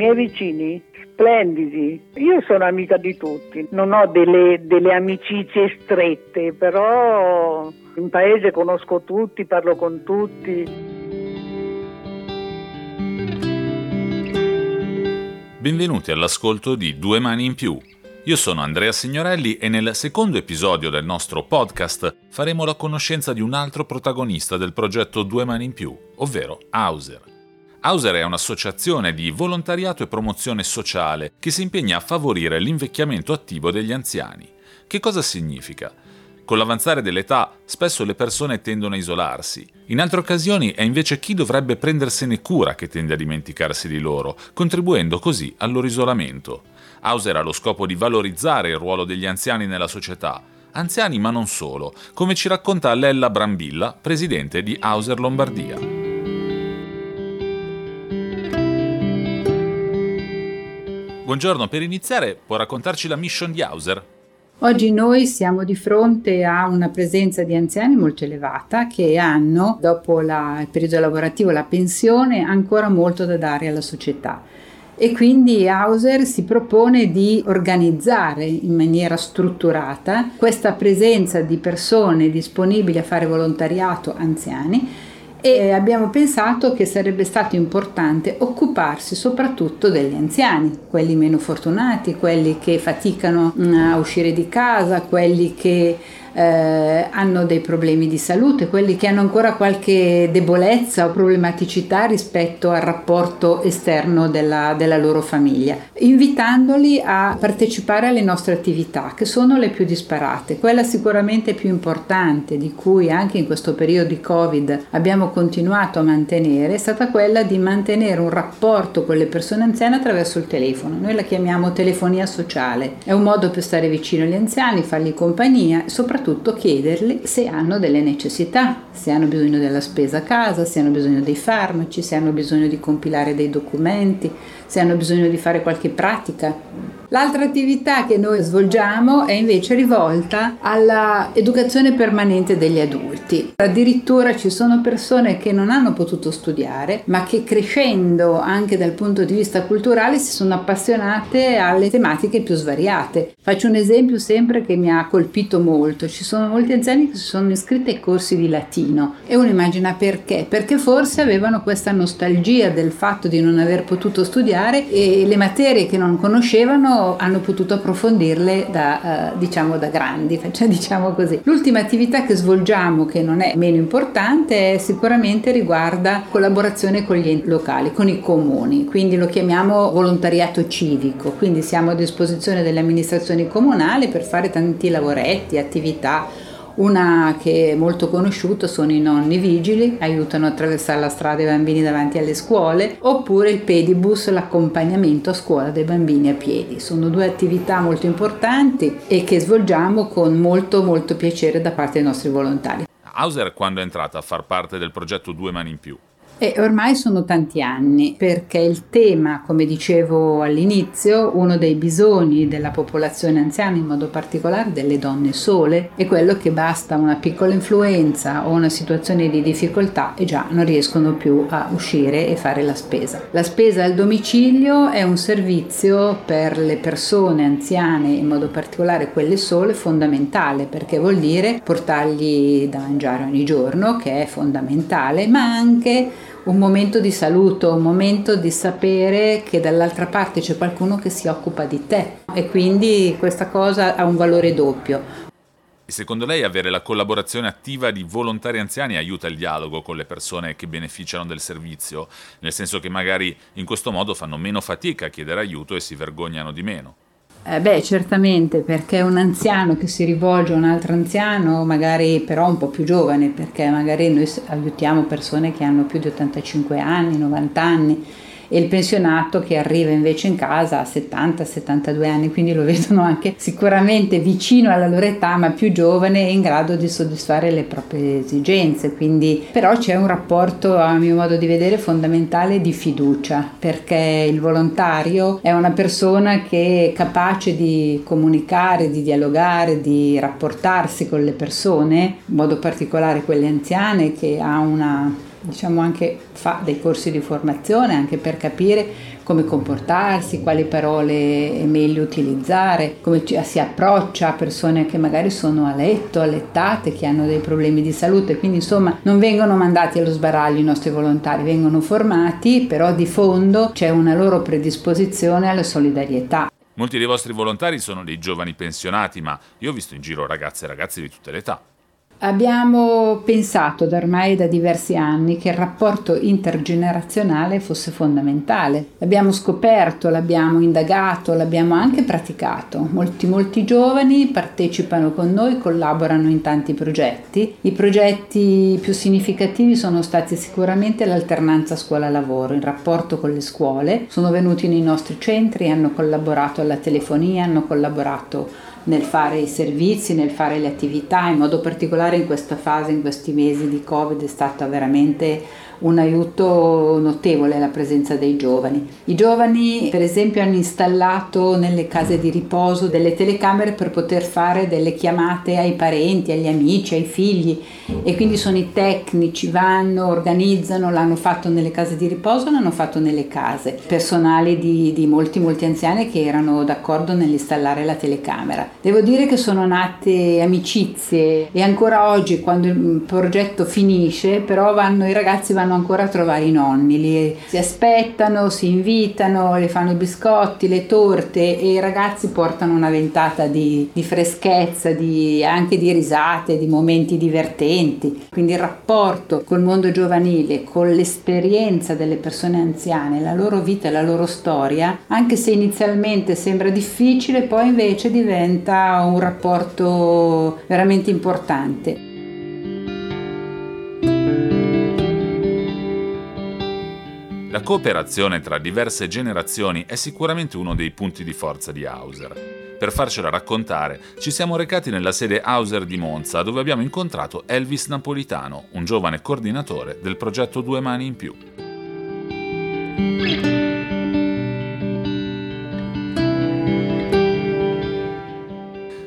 miei vicini splendidi. Io sono amica di tutti, non ho delle, delle amicizie strette, però in paese conosco tutti, parlo con tutti. Benvenuti all'ascolto di Due Mani in più. Io sono Andrea Signorelli e nel secondo episodio del nostro podcast faremo la conoscenza di un altro protagonista del progetto Due Mani in più, ovvero Hauser. Hauser è un'associazione di volontariato e promozione sociale che si impegna a favorire l'invecchiamento attivo degli anziani. Che cosa significa? Con l'avanzare dell'età spesso le persone tendono a isolarsi, in altre occasioni è invece chi dovrebbe prendersene cura che tende a dimenticarsi di loro, contribuendo così al loro isolamento. Hauser ha lo scopo di valorizzare il ruolo degli anziani nella società, anziani ma non solo, come ci racconta Lella Brambilla, presidente di Hauser Lombardia. Buongiorno, per iniziare può raccontarci la mission di Hauser? Oggi noi siamo di fronte a una presenza di anziani molto elevata che hanno, dopo la, il periodo lavorativo, la pensione, ancora molto da dare alla società. E quindi Hauser si propone di organizzare in maniera strutturata questa presenza di persone disponibili a fare volontariato anziani e abbiamo pensato che sarebbe stato importante occuparsi soprattutto degli anziani, quelli meno fortunati, quelli che faticano mm, a uscire di casa, quelli che eh, hanno dei problemi di salute, quelli che hanno ancora qualche debolezza o problematicità rispetto al rapporto esterno della, della loro famiglia, invitandoli a partecipare alle nostre attività, che sono le più disparate. Quella sicuramente più importante, di cui anche in questo periodo di Covid abbiamo continuato a mantenere, è stata quella di mantenere un rapporto con le persone anziane attraverso il telefono. Noi la chiamiamo telefonia sociale. È un modo per stare vicino agli anziani, fargli compagnia e soprattutto soprattutto chiedergli se hanno delle necessità, se hanno bisogno della spesa a casa, se hanno bisogno dei farmaci, se hanno bisogno di compilare dei documenti, se hanno bisogno di fare qualche pratica L'altra attività che noi svolgiamo è invece rivolta all'educazione permanente degli adulti. Addirittura ci sono persone che non hanno potuto studiare, ma che crescendo anche dal punto di vista culturale si sono appassionate alle tematiche più svariate. Faccio un esempio sempre che mi ha colpito molto. Ci sono molti anziani che si sono iscritti ai corsi di latino e uno immagina perché? Perché forse avevano questa nostalgia del fatto di non aver potuto studiare e le materie che non conoscevano hanno, potuto approfondirle da, eh, diciamo, da grandi, cioè, diciamo così. L'ultima attività che svolgiamo, che non è meno importante, sicuramente riguarda collaborazione con gli enti locali, con i comuni, quindi lo chiamiamo volontariato civico, quindi siamo a disposizione delle amministrazioni comunali per fare tanti lavoretti, attività una che è molto conosciuta sono i nonni vigili, aiutano a attraversare la strada i bambini davanti alle scuole, oppure il pedibus, l'accompagnamento a scuola dei bambini a piedi. Sono due attività molto importanti e che svolgiamo con molto molto piacere da parte dei nostri volontari. Hauser quando è entrata a far parte del progetto Due Mani in Più? E ormai sono tanti anni perché il tema, come dicevo all'inizio, uno dei bisogni della popolazione anziana, in modo particolare delle donne sole, è quello che basta una piccola influenza o una situazione di difficoltà e già non riescono più a uscire e fare la spesa. La spesa al domicilio è un servizio per le persone anziane, in modo particolare quelle sole, fondamentale perché vuol dire portargli da mangiare ogni giorno, che è fondamentale, ma anche un momento di saluto, un momento di sapere che dall'altra parte c'è qualcuno che si occupa di te e quindi questa cosa ha un valore doppio. Secondo lei avere la collaborazione attiva di volontari anziani aiuta il dialogo con le persone che beneficiano del servizio, nel senso che magari in questo modo fanno meno fatica a chiedere aiuto e si vergognano di meno? Eh beh, certamente, perché un anziano che si rivolge a un altro anziano, magari però un po' più giovane, perché magari noi aiutiamo persone che hanno più di 85 anni, 90 anni, e il pensionato che arriva invece in casa a 70-72 anni, quindi lo vedono anche sicuramente vicino alla loro età, ma più giovane e in grado di soddisfare le proprie esigenze. Quindi, però c'è un rapporto, a mio modo di vedere, fondamentale di fiducia, perché il volontario è una persona che è capace di comunicare, di dialogare, di rapportarsi con le persone, in modo particolare quelle anziane, che ha una diciamo anche fa dei corsi di formazione anche per capire come comportarsi, quali parole è meglio utilizzare, come si approccia a persone che magari sono a letto, allettate, che hanno dei problemi di salute. Quindi insomma non vengono mandati allo sbaraglio i nostri volontari, vengono formati, però di fondo c'è una loro predisposizione alla solidarietà. Molti dei vostri volontari sono dei giovani pensionati, ma io ho visto in giro ragazze e ragazzi di tutte le età. Abbiamo pensato da ormai da diversi anni che il rapporto intergenerazionale fosse fondamentale. L'abbiamo scoperto, l'abbiamo indagato, l'abbiamo anche praticato. Molti, molti giovani partecipano con noi, collaborano in tanti progetti. I progetti più significativi sono stati sicuramente l'alternanza scuola-lavoro, il rapporto con le scuole. Sono venuti nei nostri centri, hanno collaborato alla telefonia, hanno collaborato nel fare i servizi, nel fare le attività, in modo particolare in questa fase, in questi mesi di Covid è stata veramente un aiuto notevole la presenza dei giovani. I giovani per esempio hanno installato nelle case di riposo delle telecamere per poter fare delle chiamate ai parenti, agli amici, ai figli e quindi sono i tecnici, vanno, organizzano, l'hanno fatto nelle case di riposo, l'hanno fatto nelle case, personali di, di molti molti anziani che erano d'accordo nell'installare la telecamera. Devo dire che sono nate amicizie e ancora oggi quando il progetto finisce però vanno, i ragazzi vanno vanno ancora a trovare i nonni, li, si aspettano, si invitano, le fanno i biscotti, le torte e i ragazzi portano una ventata di, di freschezza, di, anche di risate, di momenti divertenti. Quindi il rapporto col mondo giovanile, con l'esperienza delle persone anziane, la loro vita e la loro storia, anche se inizialmente sembra difficile, poi invece diventa un rapporto veramente importante. La cooperazione tra diverse generazioni è sicuramente uno dei punti di forza di Hauser. Per farcela raccontare, ci siamo recati nella sede Hauser di Monza, dove abbiamo incontrato Elvis Napolitano, un giovane coordinatore del progetto Due Mani in Più.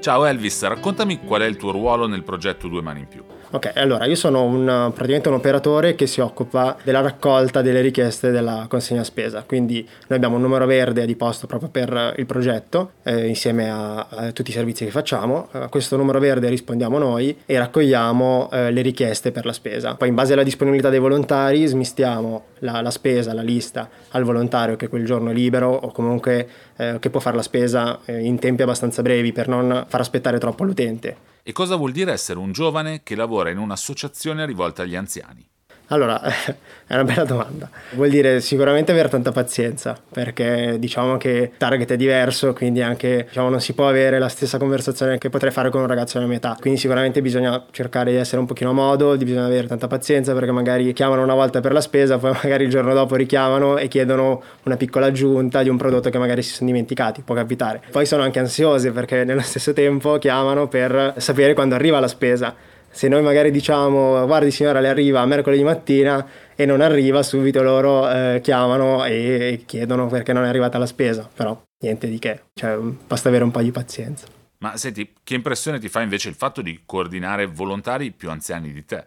Ciao Elvis, raccontami qual è il tuo ruolo nel progetto Due Mani in Più. Ok, allora io sono un, praticamente un operatore che si occupa della raccolta delle richieste della consegna spesa, quindi noi abbiamo un numero verde di posto proprio per il progetto eh, insieme a, a, tutti i servizi che facciamo, a questo numero verde rispondiamo noi e raccogliamo eh, le richieste per la spesa. Poi in base alla disponibilità dei volontari smistiamo la, la spesa, la lista al volontario che quel giorno è libero o comunque eh, che può fare la spesa eh, in tempi abbastanza brevi per non far aspettare troppo l'utente. E cosa vuol dire essere un giovane che lavora in un'associazione rivolta agli anziani? Allora, è una bella domanda. Vuol dire sicuramente avere tanta pazienza, perché diciamo che il target è diverso, quindi anche diciamo, non si può avere la stessa conversazione che potrei fare con un ragazzo della mia età. Quindi sicuramente bisogna cercare di essere un pochino modo, bisogna avere tanta pazienza, perché magari chiamano una volta per la spesa, poi magari il giorno dopo richiamano e chiedono una piccola aggiunta di un prodotto che magari si sono dimenticati, può capitare. Poi sono anche ansiose perché nello stesso tempo chiamano per sapere quando arriva la spesa se noi magari diciamo guardi signora le arriva mercoledì mattina e non arriva subito loro eh, chiamano e chiedono perché non è arrivata la spesa. Però niente di che cioè basta avere un po' di pazienza. Ma senti che impressione ti fa invece il fatto di coordinare volontari più anziani di te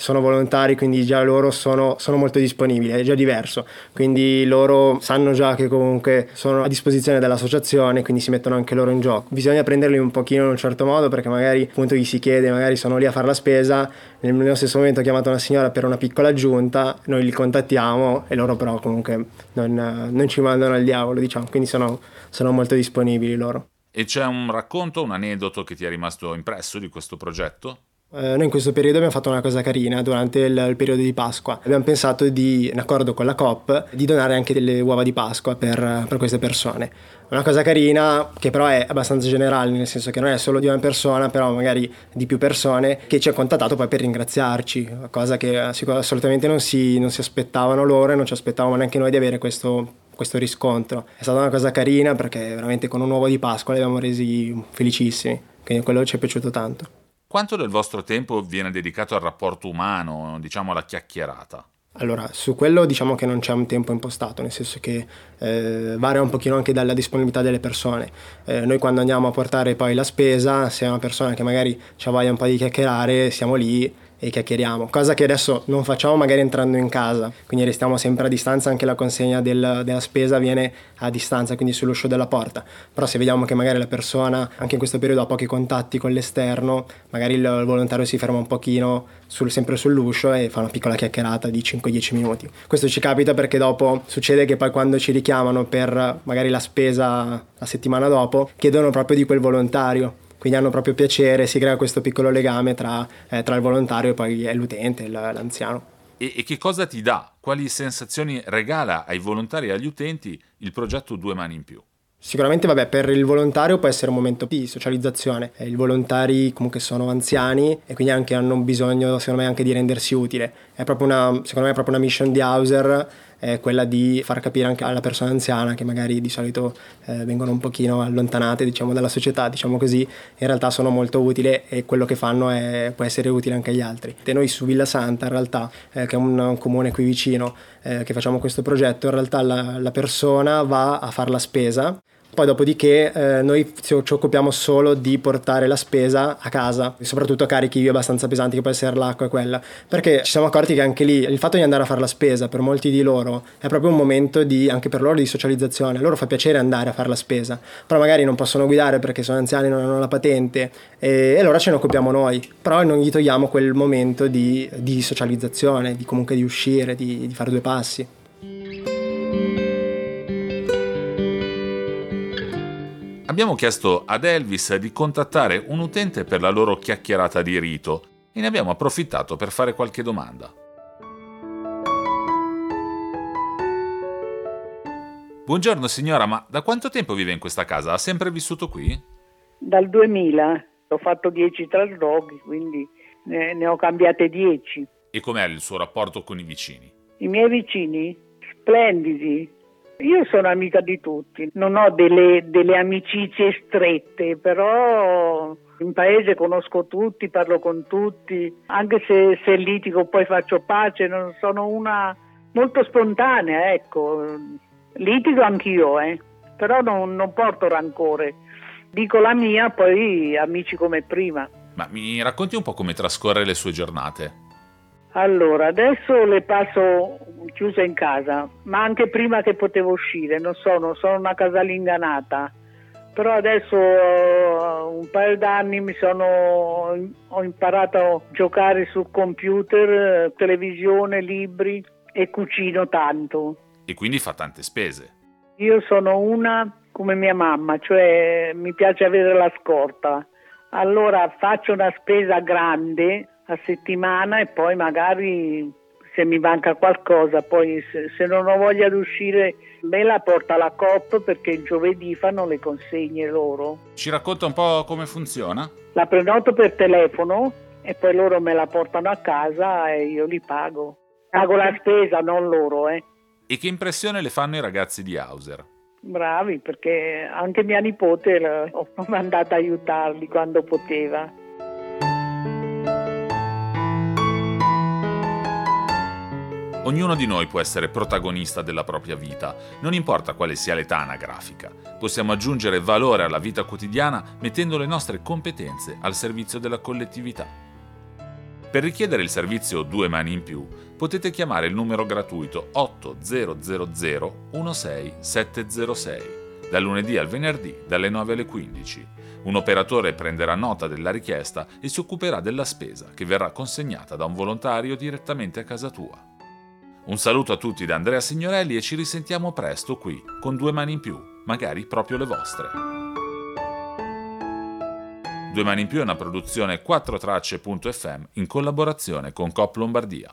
sono volontari, quindi già loro sono, sono, molto disponibili, è già diverso, quindi loro sanno già che comunque sono a disposizione dell'associazione, quindi si mettono anche loro in gioco. Bisogna prenderli un pochino in un certo modo perché magari appunto gli si chiede, magari sono lì a fare la spesa, nello stesso momento ho chiamato una signora per una piccola aggiunta, noi li contattiamo e loro però comunque non, non ci mandano al diavolo, diciamo, quindi sono, sono molto disponibili loro. E c'è un racconto, un aneddoto che ti è rimasto impresso di questo progetto? Eh, noi in questo periodo abbiamo fatto una cosa carina durante il, il, periodo di Pasqua. Abbiamo pensato di, in accordo con la COP, di donare anche delle uova di Pasqua per, per queste persone. Una cosa carina che però è abbastanza generale, nel senso che non è solo di una persona, però magari di più persone, che ci ha contattato poi per ringraziarci, cosa che assolutamente non si, non si aspettavano loro e non ci aspettavamo neanche noi di avere questo, questo riscontro. È stata una cosa carina perché veramente con un uovo di Pasqua li abbiamo resi felicissimi, quindi quello ci è piaciuto tanto. Quanto del vostro tempo viene dedicato al rapporto umano, diciamo alla chiacchierata? Allora, su quello diciamo che non c'è un tempo impostato, nel senso che eh, varia un pochino anche dalla disponibilità delle persone. Eh, noi quando andiamo a portare poi la spesa, se è una persona che magari ci voglia un po' di chiacchierare, siamo lì e chiacchieriamo, cosa che adesso non facciamo magari entrando in casa, quindi restiamo sempre a distanza, anche la consegna del, della spesa avviene a distanza, quindi sull'uscio della porta, però se vediamo che magari la persona anche in questo periodo ha pochi contatti con l'esterno, magari il, il volontario si ferma un pochino sul, sempre sull'uscio e fa una piccola chiacchierata di 5-10 minuti. Questo ci capita perché dopo succede che poi quando ci richiamano per magari la spesa la settimana dopo, chiedono proprio di quel volontario quindi hanno proprio piacere, si crea questo piccolo legame tra, eh, tra il volontario e poi l'utente, l'anziano. E, e, che cosa ti dà? Quali sensazioni regala ai volontari e agli utenti il progetto Due Mani in più? Sicuramente vabbè, per il volontario può essere un momento di socializzazione. I volontari comunque sono anziani e quindi anche hanno bisogno, secondo me, anche di rendersi utile. È proprio una, secondo me è proprio una mission di Hauser, è quella di far capire anche alla persona anziana che magari di solito eh, vengono un pochino allontanate diciamo, dalla società, diciamo così, in realtà sono molto utili e quello che fanno è, può essere utile anche agli altri. E noi su Villa Santa, in realtà, eh, che è un, un, comune qui vicino, eh, che facciamo questo progetto, in realtà la, la persona va a fare la spesa poi dopodiché eh, noi ci occupiamo solo di portare la spesa a casa, soprattutto carichi abbastanza pesanti che può essere l'acqua e quella, perché ci siamo accorti che anche lì il fatto di andare a fare la spesa per molti di loro è proprio un momento di, anche per loro di socializzazione, a loro fa piacere andare a fare la spesa, però magari non possono guidare perché sono anziani, non hanno la patente e, e allora ce ne occupiamo noi, però non gli togliamo quel momento di, di socializzazione, di comunque di uscire, di, di fare due passi. Abbiamo chiesto ad Elvis di contattare un utente per la loro chiacchierata di rito e ne abbiamo approfittato per fare qualche domanda. Buongiorno signora, ma da quanto tempo vive in questa casa? Ha sempre vissuto qui? Dal 2000. Ho fatto 10 trasloghi, quindi ne ho cambiate 10. E com'è il suo rapporto con i vicini? I miei vicini? Splendidi, io sono amica di tutti, non ho delle, delle amicizie strette, però in paese conosco tutti, parlo con tutti, anche se, se litigo poi faccio pace, non sono una molto spontanea, ecco. Litigo anch'io, eh, però non, non porto rancore. Dico la mia, poi amici come prima. Ma mi racconti un po' come trascorre le sue giornate? Allora, adesso le passo chiusa in casa, ma anche prima che potevo uscire, non sono, sono una casalinga nata. Però adesso uh, un paio d'anni mi sono, ho imparato a giocare sul computer, televisione, libri e cucino tanto. E quindi fa tante spese. Io sono una come mia mamma, cioè mi piace avere la scorta. Allora faccio una spesa grande a settimana e poi magari se mi manca qualcosa, poi se, se non ho voglia di uscire me la porta la COP perché il giovedì fanno le consegne loro. Ci racconta un po' come funziona? La prenoto per telefono e poi loro me la portano a casa e io li pago. Pago la spesa, non loro, eh. E che impressione le fanno i ragazzi di Hauser? Bravi, perché anche mia nipote l'ho mandata a aiutarli quando poteva. Ognuno di noi può essere protagonista della propria vita, non importa quale sia l'età anagrafica. Possiamo aggiungere valore alla vita quotidiana mettendo le nostre competenze al servizio della collettività. Per richiedere il servizio Due Mani in più potete chiamare il numero gratuito 8000 16706 dal lunedì al venerdì dalle 9 alle 15. Un operatore prenderà nota della richiesta e si occuperà della spesa che verrà consegnata da un volontario direttamente a casa tua. Un saluto a tutti da Andrea Signorelli e ci risentiamo presto qui, con due mani in più, magari proprio le vostre. Due mani in più è una produzione 4tracce.fm in collaborazione con Cop Lombardia.